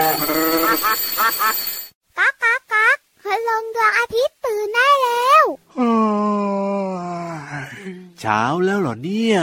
ก๊ากก๊ากก๊ากคืลงดวงอาทิตย์ตื่นได้แล้วเช้าแล้วเหรอเนี่ย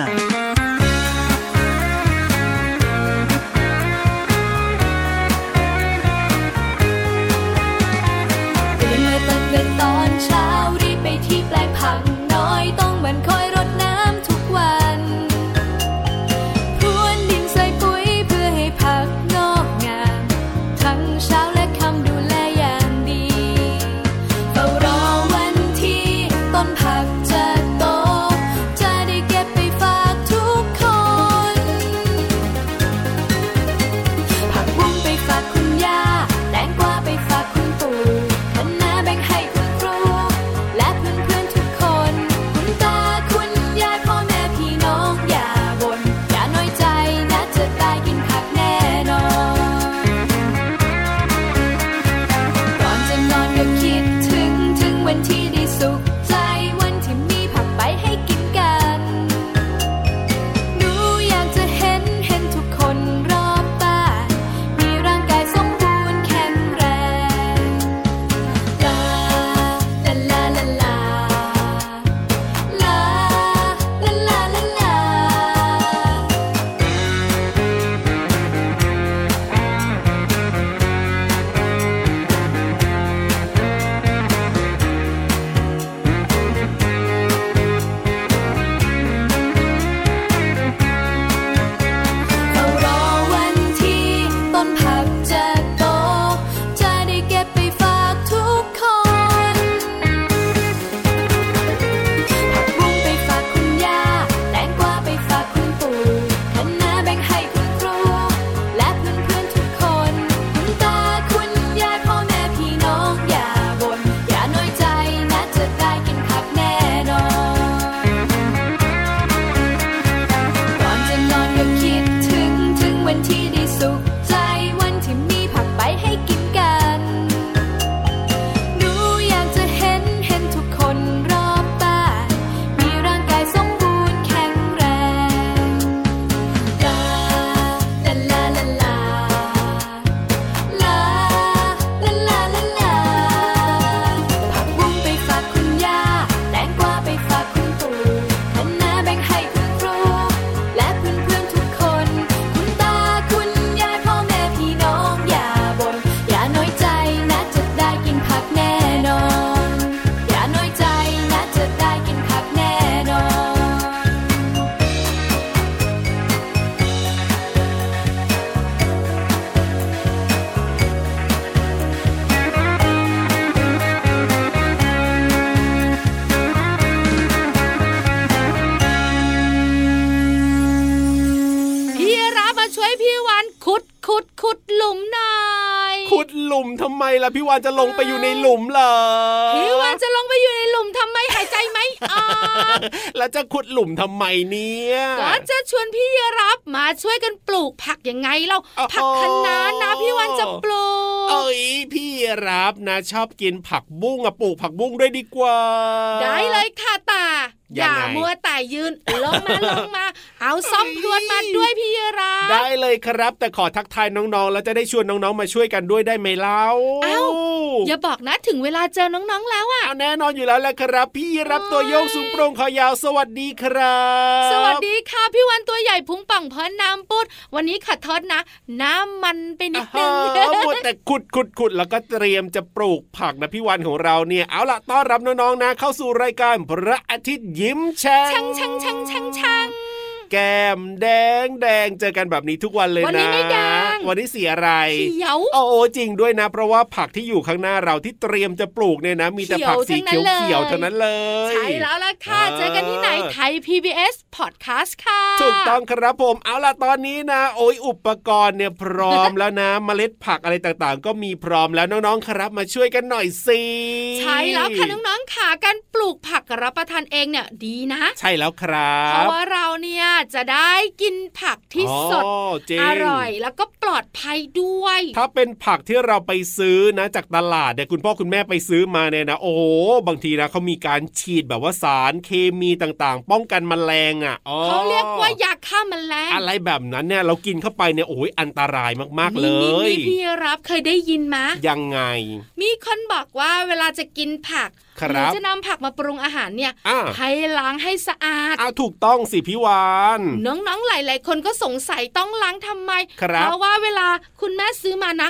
ล่ะพี่วานจะลงไปอยู่ในหลุมเหรอพี่วานจะลงไปอยู่ในหลุมทำไมหายใจไหมอ่าแล้วจะขุดหลุมทำไมเนี่ยก็จะชวนพี่รับมาช่วยกันปลูกผักยังไงเราผักคะน้านะพี่วานจะปลูก เอ้ยพี่รับนะชอบกินผักบุ้งอะปลูกผักบุ้งด้วยดีกว่า ได้เลยค่ะตาอย่ามัวแต่ยืนลงมาลงมา เอาซ่อมพรวนมาด้วยพี่ราได้เลยครับ แต่ขอทักทายน้องๆ แล้วจะได้ชวนน้องๆมาช่วยกันด้วยได้ไหมเล่าเอ้าอย่าบอกนะถึงเวลาเจอน้องๆแล้วอะแน่นอนอยู่แล้วแหละครับ พี่รับตัวโยกสูงโปร่งคอยาวสวัสดีครับ สวัสดีค่ะพี่วันตัวใหญ่พุงป่องเพอน้ำปุดวันนี้ขัดทอดนะ น้ำมันไปนิดนึงหมดแต่ขุดขุดขุดแล้วก็เตรียมจะปลูกผักนะพี่วันของเราเนี่ยเอาล่ะต้อนรับน้องๆนะเข้าสู่รายการพระอาทิตย์ยิ้มแฉ่งช่างช่างช่างช่างช่างแก้มแดงแดงเจอกันแบบนี้ทุกวันเลยนะวันนี้ไม่แดง วันนี้สีอะไรเขียวโอ้จริงด้วยนะ เพราะว่าผักที่อยู่ข้างหน้าเราที่เตรียมจะปลูกเนี่ยนะ มีแต่ผักสีเขียวเขียวเท่านั้นเลย ใช่แล้วล่ะค่ะ เจอกันที่ไหนไทย PBS Podcast ค่ะ ถูกต้องครับผม เอาล่ะตอนนี้นะ โอ้ยอุปกรณ์เนี่ยพร้อมแล้วนะ เมล็ดผักอะไรต่างๆ ก็มีพร้อมแล้วน้องๆครับ มาช่วยกันหน่อยสิใช่แล้วค่ะน้องๆค่ะการปลูกผักรับประทานเองเนี่ยดีนะ ใช่แล้วครับเพราะว่าเราเนี่ยจะได้กินผักที่สดอร่อยแล้วก็ปลอดอดภัยด้วย ถ้าเป็นผักที่เราไปซื้อนะจากตลาดเนี่ยคุณพ่อคุณแม่ไปซื้อมาเนี่ยนะโอ้โหบางทีนะเขามีการฉีดแบบว่าสารเคมีต่างๆ ป้องกันแมลงอะเขาเรียกว่ายาฆ่าแมลง อะไรแบบนั้นเนี่ยเรากินเข้าไปเนี่ยโอ้ยอันตรายมากๆเลยนี่พี่รับเคยได้ยินไหมยังไง มีคนบอกว่าเวลาจะกินผัก หรือจะนำผักมาปรุงอาหารเนี่ยให้ล้างให้สะอาดอ้าวถูกต้องสิพี่วานน้องๆหลาย ๆ คนก็สงสัยต้องล้างทำไมเพราะว่าเวลาคุณแม่ซื้อมานะ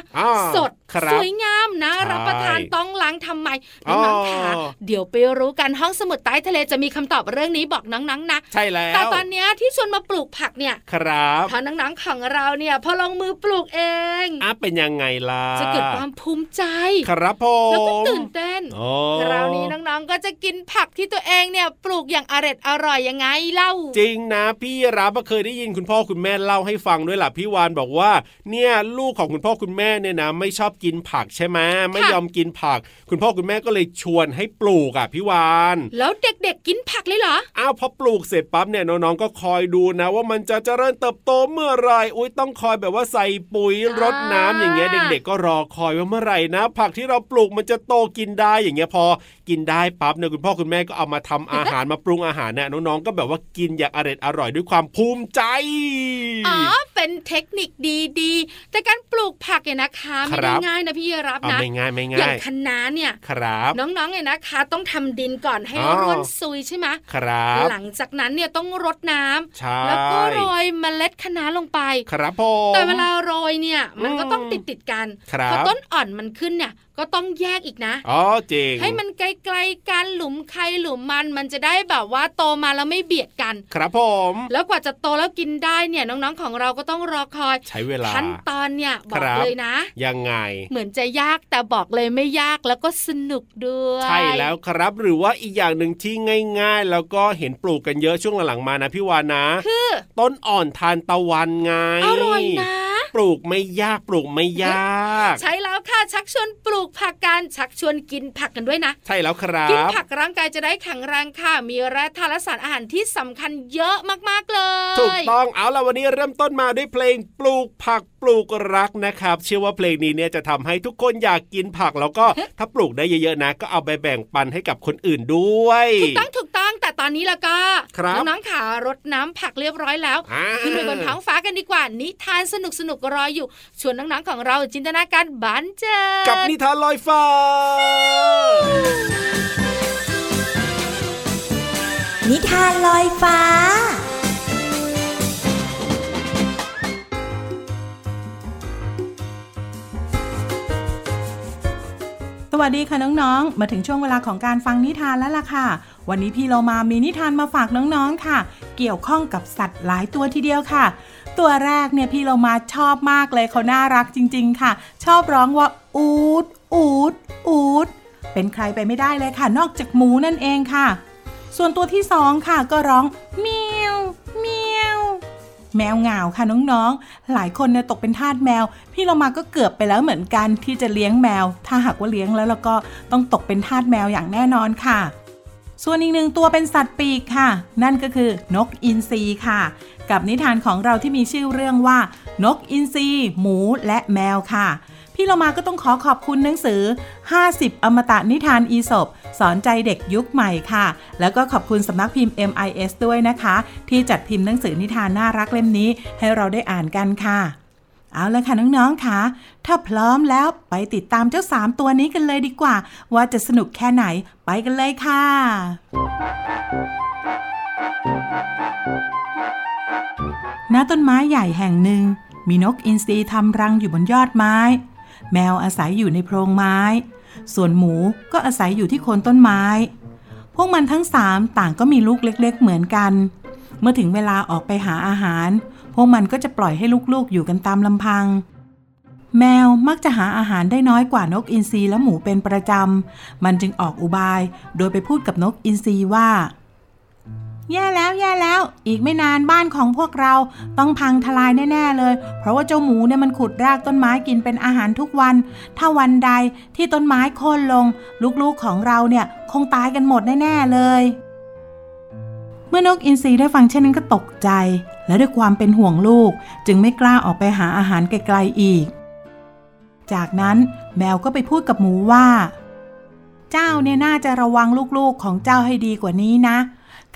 สดสวยงามนะ รับประทานต้องล้างทำไมน้องๆค่ะเดี๋ยวไปรู้กันห้องสมุดใต้ทะเลจะมีคำตอบเรื่องนี้บอกน้องๆนะใช่แล้วแต่ตอนนี้ที่ชวนมาปลูกผักเนี่ยครับพอน้องๆของเราเนี่ยพอลงมือปลูกเองอะเป็นยังไงล่ะจะเกิดความภูมิใจ ครับผมแล้วก็ตื่นเต้นคราวนี้น้องๆก็จะกินผักที่ตัวเองเนี่ยปลูกอย่างอร่อยอร่อยยังไงเล่า จริงนะ พี่รับเคยได้ยินคุณพ่อคุณแม่เล่าให้ฟังด้วยล่ะพี่วานบอกว่า เนี่ยลูกของคุณพ่อคุณแม่เนี่ยนะไม่ชอบกินผักใช่ไหมไม่ยอมกินผัก คุณพ่อคุณแม่ก็เลยชวนให้ปลูกอะพี่วานแล้วเด็กๆกินผักเลยเหรออ้าวพอปลูกเสร็จปั๊บเนี่ยน้องๆก็คอยดูนะ ว่ามันจะเจริญเติบโตเมื่อไรอุ้ยต้องคอยแบบว่าใส่ปุ๋ยรดน้ำอย่างเงี้ยเด็กๆก็รอคอยว่าเมื่อไหร่นะ ผักที่เราปลูกมันจะโตกินได้อย่างเงี้ยพอกินได้ปั๊บเนี่ยคุณพ่อคุณแม่ก็เอามาทำอาหารมาปรุงอาหารเนี่ยน้องๆก็แบบว่ากินอย่างอร่อยอร่อยด้วยความภูมิใจอ๋อเป็นเทคนิคดีๆแต่การปลูกผักเนี่ยนะคะไม่ได้ง่ายนะพี่รับนะไม่ง่ายไม่ง่ายอย่างคะน้าเนี่ยครับน้องๆเนี่ยนะคะ ต้องทำดินก่อนให้ร่วนซุยใช่ไหมครับ หลังจากนั้นเนี่ยต้องรดน้ำแล้วก็โรยเมล็ดคะน้าลงไป ครับผมแต่เวลาโรยเนี่ยมันก็ต้องติดติดกันพอต้นอ่อนมันขึ้นเนี่ย ก็ต้องแยกอีกนะ อ๋อจริง ให้มันไกลๆกันหลุมใครหลุมมันมันจะได้แบบว่าโตมาแล้วไม่เบียดกัน ครับผม แล้วกว่าจะโตแล้วกินได้เนี่ยน้องๆของเราก็ต้องรอคอย ใช้เวลาขั้นตอนเนี่ยบอกเลยนะ ยังไง เหมือนจะยากแต่บอกเลยไม่ยากแล้วก็สนุกด้วย ใช่แล้วครับหรือว่าอีกอย่างหนึ่งที่ง่าย ๆ แล้วก็เห็นปลูกกันเยอะช่วงหลังๆมานะพี่วานะคือต้นอ่อนทานตะวันไงอร่อยนะ ปลูกไม่ยากปลูกไม่ยาก ใช่แล้วค่ะ ชักชวนปลูกผักกันชักชวนกินผักกันด้วยนะ ใช่แล้วครับกินผักร่างกายจะได้แข็งแรงค่ะ มีแร่ธาตุและสารอาหารที่สำคัญเยอะมากๆเลย ถูกต้องเอาละวันนี้เริ่มต้นมาด้วยเพลงปลูกผักปลูกรักนะครับ เชื่อว่าเพลงนี้เนี่ยจะทำให้ทุกคนอยากกินผักแล้วก็ถ้าปลูกได้เยอะๆนะ ก็เอาไปแบ่งปันให้กับคนอื่นด้วยถูกต้องถูกต้องแต่ตอนนี้แล้วก็น้องๆขารดน้ำผักเรียบร้อยแล้วขึ้นไปบนท้องฟ้ากันดีกว่า นิทานสนุกสนุกรออยู่ชวนน้องๆของเราจินตนาการบันเจิดกับนิทานลอยฟ้านิทานลอยฟ้า สวัสดีค่ะน้องๆ มาถึงช่วงเวลาของการฟังนิทานแล้วล่ะค่ะ วันนี้พี่เรามามีนิทานมาฝากน้องๆค่ะ เกี่ยวข้องกับสัตว์หลายตัวทีเดียวค่ะ ตัวแรกเนี่ยพี่เรามาชอบมากเลยเขาน่ารักจริง ๆ ค่ะ ชอบร้องว่าอูดอูดอูดเป็นใครไปไม่ได้เลยค่ะ นอกจากหมูนั่นเองค่ะ ส่วนตัวที่สองค่ะก็ร้องเมียวเมียว แมวเหงาค่ะน้องๆ หลายคนเนี่ยตกเป็นทาสแมว พี่เรามาก็เกือบไปแล้วเหมือนกันที่จะเลี้ยงแมว ถ้าหากว่าเลี้ยงแล้วแล้วก็ต้องตกเป็นทาสแมวอย่างแน่นอนค่ะส่วนอีกหนึ่งตัวเป็นสัตว์ปีกค่ะ นั่นก็คือนกอินทรีค่ะ กับนิทานของเราที่มีชื่อเรื่องว่า นกอินทรีหมูและแมวค่ะ พี่เรามาก็ต้องขอขอบคุณหนังสือ 50 อมตะนิทานอีสบสอนใจเด็กยุคใหม่ค่ะ แล้วก็ขอบคุณสำนักพิมพ์ MIS ด้วยนะคะ ที่จัดพิมพ์หนังสือนิทานน่ารักเล่มนี้ให้เราได้อ่านกันค่ะเอาละค่ะน้องๆค่ะ ถ้าพร้อมแล้วไปติดตามเจ้าสามตัวนี้กันเลยดีกว่า ว่าจะสนุกแค่ไหนไปกันเลยค่ะ ณ ต้นไม้ใหญ่แห่งหนึ่ง มีนกอินทรีทำรังอยู่บนยอดไม้ แมวอาศัยอยู่ในโพรงไม้ ส่วนหมูก็อาศัยอยู่ที่โคนต้นไม้ พวกมันทั้งสามต่างก็มีลูกเล็ก ๆ เหมือนกัน เมื่อถึงเวลาออกไปหาอาหาร พวกมันก็จะปล่อยให้ลูกๆอยู่กันตามลำพัง แมวมักจะหาอาหารได้น้อยกว่านกอินทรีและหมูเป็นประจำ มันจึงออกอุบาย โดยไปพูดกับนกอินทรีว่า แย่แล้วแย่แล้ว อีกไม่นานบ้านของพวกเราต้องพังทลายแน่ ๆ เลย เพราะว่าเจ้าหมูเนี่ยมันขุดรากต้นไม้กินเป็นอาหารทุกวัน ถ้าวันใดที่ต้นไม้โค่นลง ลูกๆของเราเนี่ยคงตายกันหมดแน่ ๆ เลย เมื่อนกอินทรีได้ฟังเช่นนั้นก็ตกใจ และด้วยความเป็นห่วงลูกจึงไม่กล้าออกไปหาอาหารไกลๆอีก จากนั้นแมวก็ไปพูดกับหมูว่า เจ้าเนี่ยน่าจะระวังลูกๆของเจ้าให้ดีกว่านี้นะ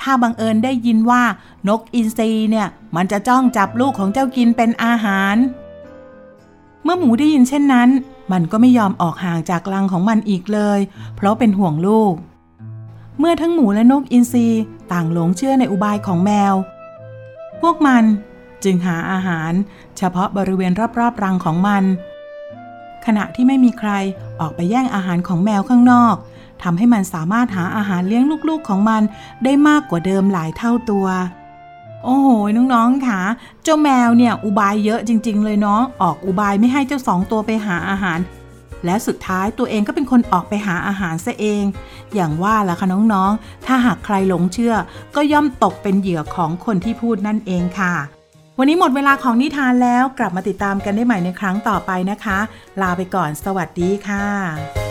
ถ้าบังเอิญได้ยินว่านกอินทรีเนี่ย มันจะจ้องจับลูกของเจ้ากินเป็นอาหาร เมื่อหมูได้ยินเช่นนั้น มันก็ไม่ยอมออกห่างจากรังของมันอีกเลย เพราะเป็นห่วงลูก เมื่อทั้งหมูและนกอินทรีต่างหลงเชื่อในอุบายของแมว พวกมันจึงหาอาหาร เฉพาะบริเวณรอบๆรังของมัน ขณะที่ไม่มีใครออกไปแย่งอาหารของแมวข้างนอก ทำให้มันสามารถหาอาหารเลี้ยงลูกๆของมันได้มากกว่าเดิมหลายเท่าตัว โอ้โห น้องๆค่ะ เจ้าแมวเนี่ยอุบายเยอะจริง ๆ เลยเนาะ ออกอุบายไม่ให้เจ้าสองตัวไปหาอาหาร และสุดท้ายตัวเองก็เป็นคนออกไปหาอาหารซะเอง อย่างว่าล่ะค่ะน้องๆ ถ้าหากใครหลงเชื่อ ก็ย่อมตกเป็นเหยื่อของคนที่พูดนั่นเองค่ะวันนี้หมดเวลาของนิทานแล้วกลับมาติดตามกันได้ใหม่ในครั้งต่อไปนะคะ ลาไปก่อนสวัสดีค่ะ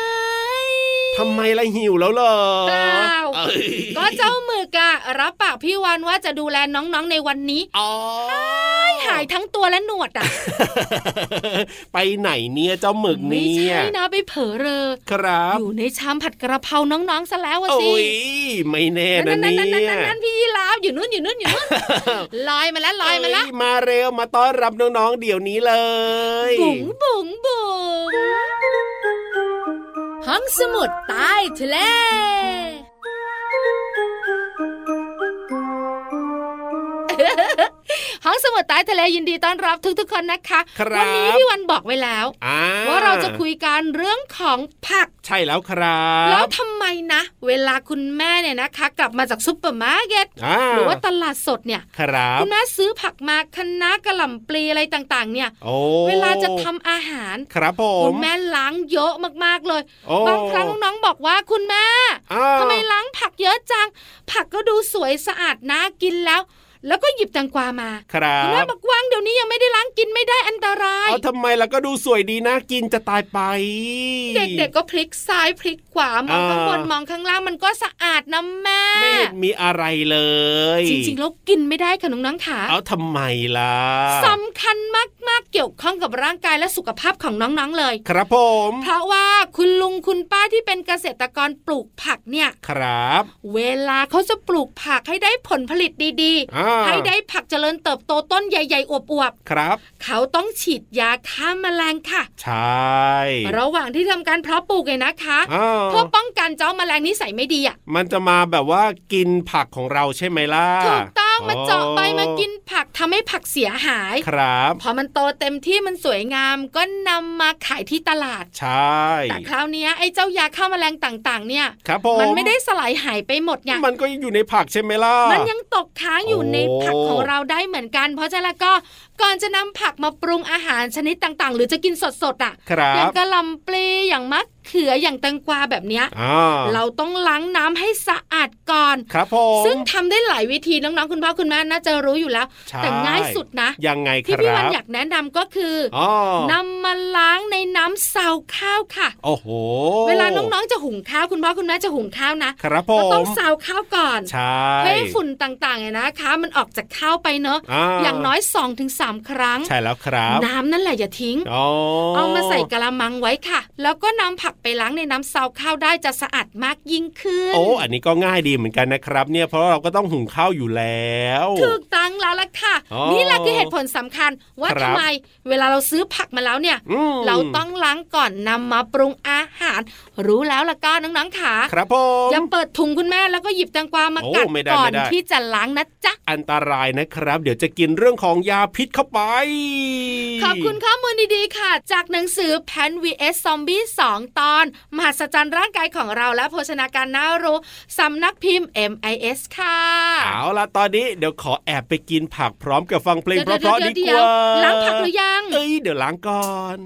ทำไมละหิวแล้วเหรอเปล่าก็เจ้าหมึกอะรับปากพี่วันว่าจะดูแลน้องๆในวันนี้อ๋อหายทั้งตัวและหนวดอะ ไปไหนเนี่ยเจ้าหมึกเนี่ยไม่ใช่นะไปเผลอเรอครับ อยู่ในชามผัดกระเพราน้องๆซะแล้วสิโอ้ยไม่แน่นะเนี่ยนั่นพี่ลาบอยู่นู่นอยู่นู่นอยู่นู่นลอยมาแล้วลอยมาแล้วมาเร็วมาต้อนรับน้องๆเดี๋ยวนี้เลยบุ๋งบุ๋งบุ๋ง ห้องสมุดใต้ทะเล องสมุดใต้ทะเลยินดีต้อนรับทุกๆคนนะคะวันนี้พี่วันบอกไว้แล้วว่าเราจะคุยกันเรื่องของผักใช่แล้วครับ แล้วทำไมนะ เวลาคุณแม่เนี่ยนะคะ กลับมาจากซุปเปอร์มาร์เก็ตหรือว่าตลาดสดเนี่ยครับคุณแม่ซื้อผักมาคะน้ากระหล่ำปลีอะไรต่างๆ เนี่ยเวลาจะทำอาหารครับผมคุณแม่ล้างเยอะมากๆเลยบางครั้งน้องๆบอกว่าคุณแม่ทำไมล้างผักเยอะจัง ผักก็ดูสวยสะอาดน่ากินแล้ว แล้วก็หยิบแตงกวามาครับคุณแม่บอกวางเดี๋ยวนี้ยังไม่ได้ล้างกินไม่ได้อันตรายเอาทำไมล่ะก็ดูสวยดีนะกินจะตายไป เด็กๆก็พลิกซ้ายพลิกขวามองข้างบนมองข้างล่างมันก็สะอาดนะแม่ไม่เห็นมีอะไรเลย จริงๆแล้วกินไม่ได้ค่ะน้องๆค่ะเอาทำไมล่ะสำคัญมากๆเกี่ยวข้องกับร่างกายและสุขภาพของน้องๆเลย ครับผม เพราะว่าคุณลุงคุณป้าที่เป็นเกษตรกรปลูกผักเนี่ยครับ เวลาเขาจะปลูกผักให้ได้ผลผลิตดีๆให้ได้ผักเจริญเติบโตต้นใหญ่ๆอวบๆครับ เขาต้องฉีดยาฆ่าแมลงค่ะ ใช่ ระหว่างที่ทำการเพาะปลูกไงนะคะเพื่อป้องกันเจ้าแมลงนิสัยไม่ดีอะมันจะมาแบบว่ากินผักของเราใช่ไหมล่ะถูกต้องมาเจาะใบมากินผักทำให้ผักเสียหายครับพอมันโตเต็มที่มันสวยงามก็นำมาขายที่ตลาดใช่แต่คราวนี้ไอ้เจ้ายาฆ่าแมลงต่างๆ เนี่ยครับผมมันไม่ได้สลายหายไปหมดไงมันก็ยังอยู่ในผักใช่ไหมล่ะมันยังตกค้างอยู่ในผักของเราได้เหมือนกัน เพราะฉะนั้นก็ ก่อนจะนำผักมาปรุงอาหารชนิดต่างๆ หรือจะกินสดๆอะอย่างกระลำปลีอย่างมะเขืออย่างแตงกวาแบบเนี้ยเราต้องล้างน้ำให้สะอาดก่อนครับผมซึ่งทำได้หลายวิธีน้องๆคุณพ่อคุณแม่น่าจะรู้อยู่แล้ว แต่ง่ายสุดนะยังไงที่พี่วันอยากแนะนำก็คืออนำมาล้างในน้ำเสาข้าวค่ะ โอ้โห เวลาน้องๆจะหุงข้าวคุณพ่อคุณแม่จะหุงข้าวนะครับผมต้องเสาข้าวก่อนใช่ให้ฝุ่นต่างๆเนี่ยนะคะ มันออกจากข้าวไปเนอะอย่างน้อย2-3ามครั้ง ใช่แล้วครับ น้ำนั่นแหละอย่าทิ้งเอามาใส่กะละมังไว้ค่ะ แล้วก็นำผักไปล้างในน้ำซาวข้าวได้จะสะอาดมากยิ่งขึ้น โอ้อันนี้ก็ง่ายดีเหมือนกันนะครับ เนี่ยเพราะเราก็ต้องหุงข้าวอยู่แล้วถูกตั้งแล้วล่ะค่ะ นี่แหละคือเหตุผลสำคัญว่าทำไม เวลาเราซื้อผักมาแล้วเนี่ย เราต้องล้างก่อนนำมาปรุงอาหาร รู้แล้วล่ะก็น้องๆขาครับผมอย่าเปิดถุงคุณแม่แล้วก็หยิบแตงกวามากัดก่อนที่จะล้างนะจ๊ะอันตรายนะครับ เดี๋ยวจะกินเรื่องของยาพิษเข้าไป ขอบคุณข้อมูลดีๆค่ะ จากหนังสือแพน vs ซอมบี้2ตอน มหัศจรรย์ร่างกายของเราและโภชนาการน่ารู้สำนักพิมพ์ MIS ค่ะ เอาล่ะตอนนี้เดี๋ยวขอแอบไปกินผักพร้อมกับฟังเพลงเพราะๆดีกว่าล้างผักหรือยัง เอ้ยเดี๋ยวล้างก่อน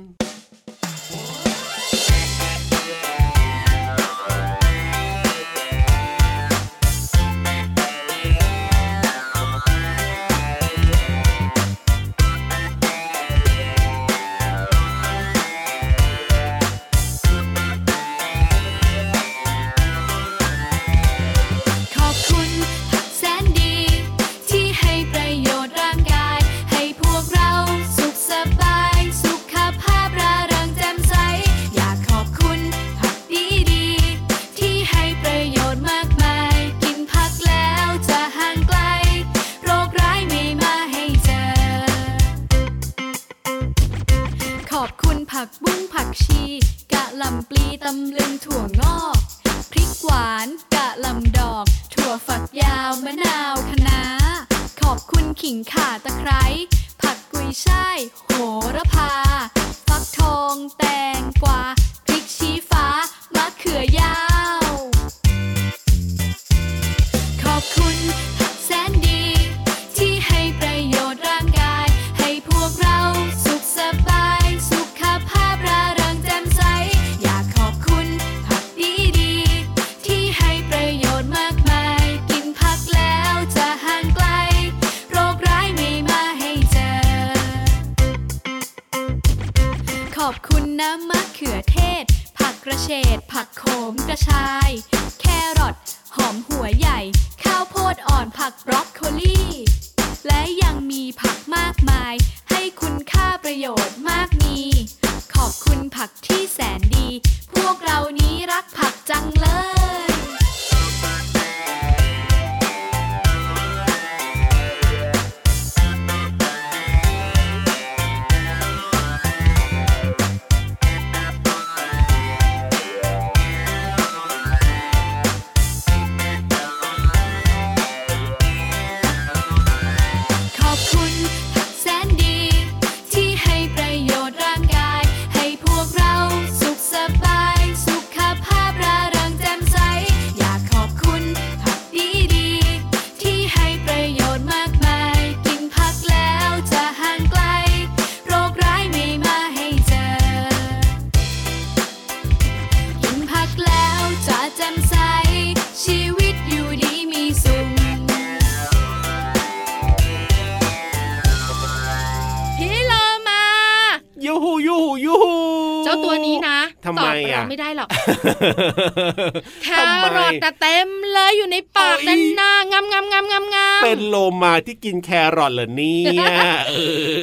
แครอทแต่เต็ม เลยอยู่ในปากนั่นนางามงามงามงามงามเป็นโลมาที่กินแครอทเหรอเนี่ย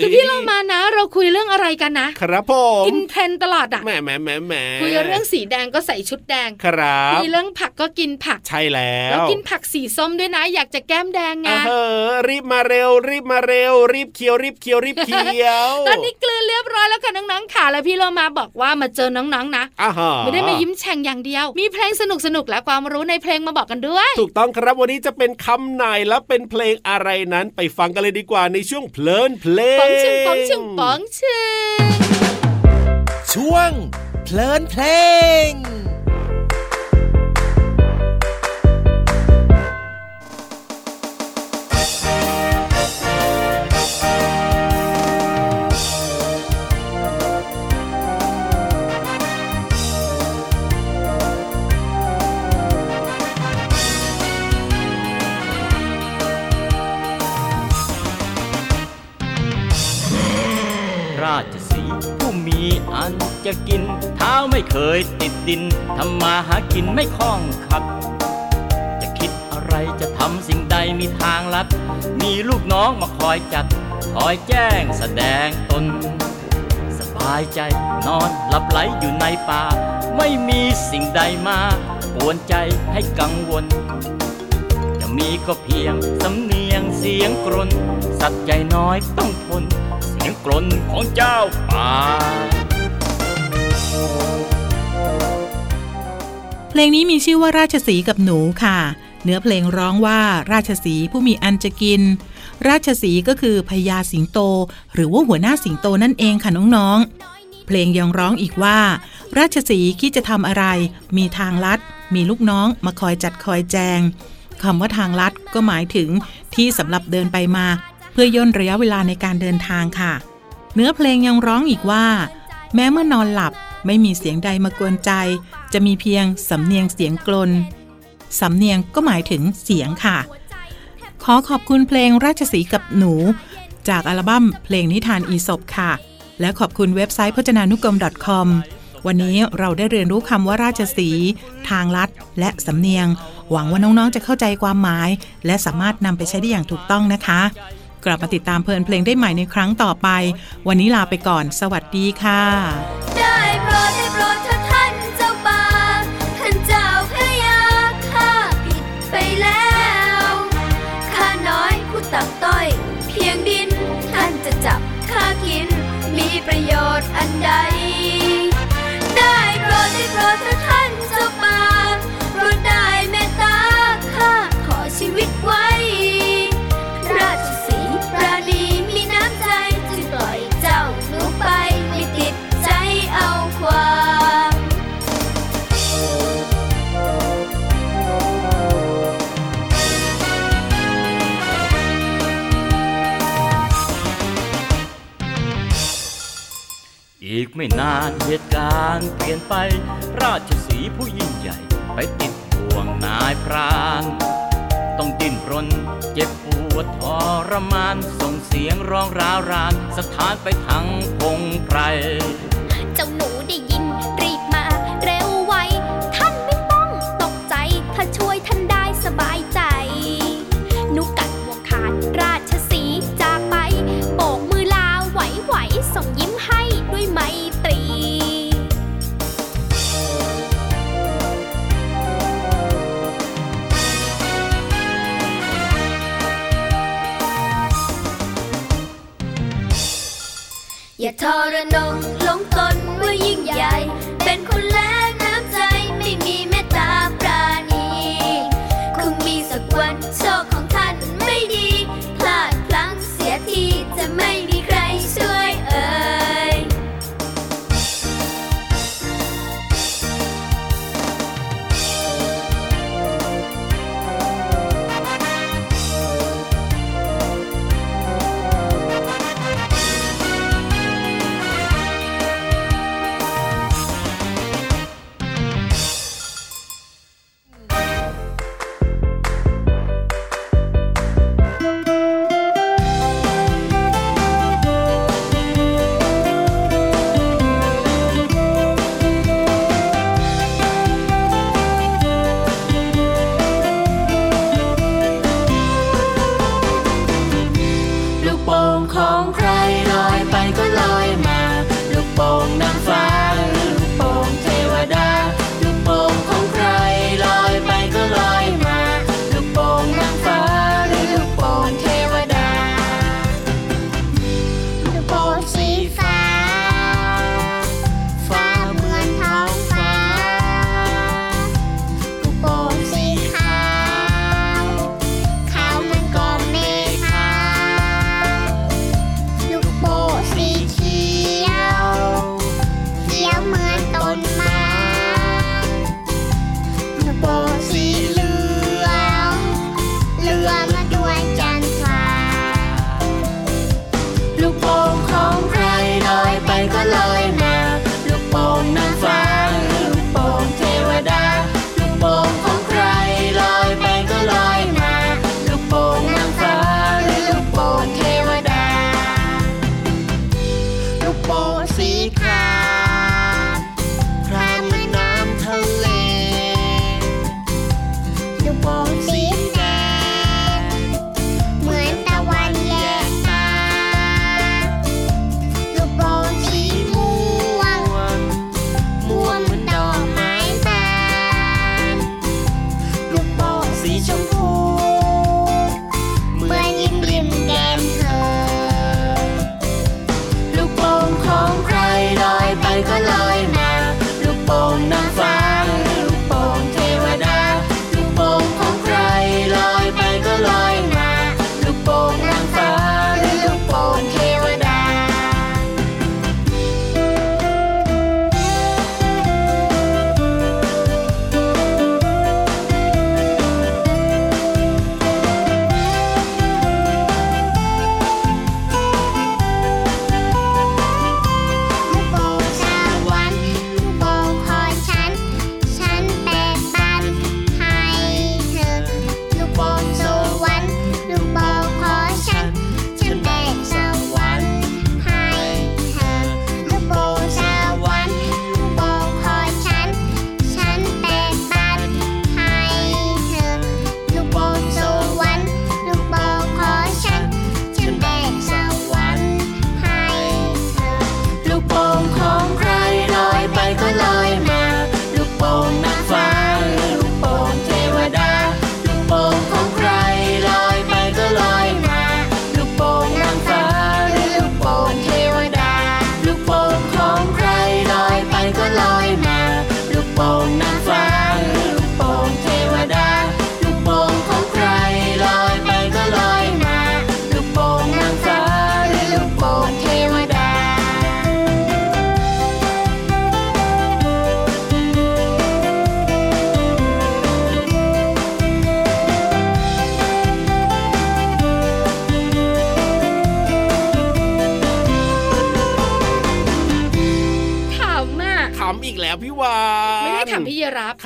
คือพี่โลมานะ เราคุยเรื่องอะไรกันนะ ครับผมกินเทรนตลอดอะแหมแหมแหมแหมคุยเรื่องสีแดงก็ใส่ชุดแดงครับคุยเรื่องผักก็กินผักใช่แล้วแล้วกินผักสีส้มด้วยนะ อยากจะแก้มแดงไงเออรีบมาเร็ว รีบมาเร็ว รีบเคี้ยวรีบเคี้ยวรีบเคี้ยวตอนนี้กลืนเรียบร้อยแล้วค่ะน้องๆค่ะแล้วพี่โลมาบอกว่ามาเจอน้องๆนะไม่ได้มายิ้มแฉ่งอย่างเดียว มีเพลงสนุกสนุกและความรู้ในเพลงมาบอกกันด้วย ถูกต้องครับวันนี้จะเป็นคำไหนและเป็นเพลงอะไรนั้นไปฟังกันเลยดีกว่าในช่วงเพลินเพลงปองชิงปองชิงปองชิงช่วงเพลินเพลง เคยติดดินทำมาหากินไม่คล่องขัด จะคิดอะไรจะทำสิ่งใดมีทางลัด มีลูกน้องมาคอยจัด คอยแจ้งแสดงตน สบายใจนอนหลับไหลอยู่ในป่า ไม่มีสิ่งใดมาปวนใจให้กังวล จะมีก็เพียงสำเนียงเสียงกรน สัตว์ใหญ่น้อยต้องทน เสียงกรนของเจ้าป่า เพลงนี้มีชื่อว่าราชสีกับหนูค่ะ เนื้อเพลงร้องว่าราชสีผู้มีอันจะกิน ราชสีก็คือพญาสิงโต หรือว่าหัวหน้าสิงโตนั่นเองค่ะน้องๆ เพลงยังร้องอีกว่า ราชสีคิดจะทำอะไร มีทางลัด มีลูกน้องมาคอยจัดคอยแจงคำว่าทางลัดก็หมายถึงที่สำหรับเดินไปมา เพื่อย่นระยะเวลาในการเดินทางค่ะ เนื้อเพลงยังร้องอีกว่า แม้เมื่อนอนหลับ ไม่มีเสียงใดมากวนใจ จะมีเพียงสำเนียงเสียงกลน สำเนียงก็หมายถึงเสียงค่ะ ขอขอบคุณเพลงราชสีกับหนู จากอัลบั้มเพลงนิทานอีสบค่ะ และขอบคุณเว็บไซต์พจนานุกรม .com วันนี้เราได้เรียนรู้คำว่าราชสี ทางลัด และสำเนียง หวังว่าน้องๆจะเข้าใจความหมาย และสามารถนำไปใช้ได้อย่างถูกต้องนะคะ กลับมาติดตามเพลินเพลงได้ใหม่ในครั้งต่อไป วันนี้ลาไปก่อน สวัสดีค่ะ ได้โไม่นานเหตุการณ์เปลี่ยนไป ราชสีผู้ยิ่งใหญ่ไปติดบ่วงนายพราน ต้องดิ้นรนเจ็บปวดทรมาน ส่งเสียงร้องร้าวราน สถานไปทั้งพงไพรเจ้าหนูได้ยิน อย่าทรนงห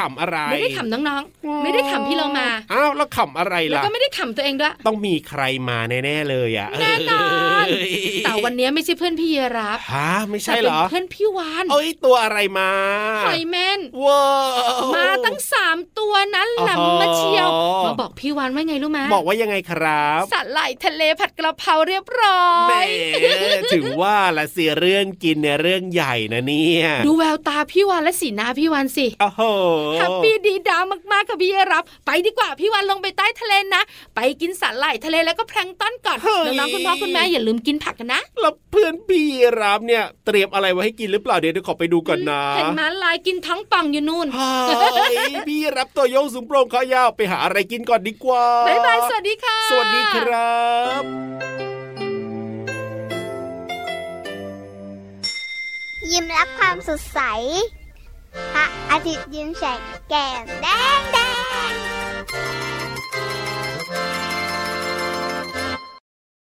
ขำอะไร ไม่ได้ขำน้องๆ ไม่ได้ขำพี่เรามาอ้าวแล้วขำอะไรล่ะแล้วก็ไม่ได้ขำตัวเองด้วยต้องมีใครมาแน่ๆเลยอะแน่นอนแต่วันนี้ไม่ใช่เพื่อนพี่รับฮะไม่ใช่เหรอเพื่อนพี่วานเอ้ยตัวอะไรมาหอยแมนว้ามา ตั้งสามตัวนั้นแหลมมาเชียวมาบอกพี่วานว่าไงรู้ไหมบอกว่ายังไงครับสัตว์ไหลทะเลผัดกระเพราเรียบร้อยถึงว่าละเสียเรื่องกินเนี่ยเรื่องใหญ่นะเนี่ยดูแววตาพี่วานและสีหน้าพี่วานสิโอ้โหแฮปปี้ดีดามากๆค่ะพี่รับ ไปดีกว่าพี่วานลงไปใต้ทะเลนะ ไปกินสัตว์ไหลทะเลแล้วก็แพลงต้นก่อนน้องๆคุณพ่อคุณแม่อย่าลืมกินผักกันนะแล้วเพื่อนพี่รับเนี่ยเตรียมอะไรไว้ให้กินหรือเปล่าเดี๋ยวขอไปดูก่อนนะเห็นมาลายกินทั้งปังอยู่นู่นพี่รับตัวโยงสูงโปร่งขายาวไปหาอะไรกินก่อนดีกว่าบ๊ายบายสวัสดีค่ะ สวัสดีครับยิ้มรับความสดใสพระอาทิตย์ยิ้มแฉกแก้มแดงแดง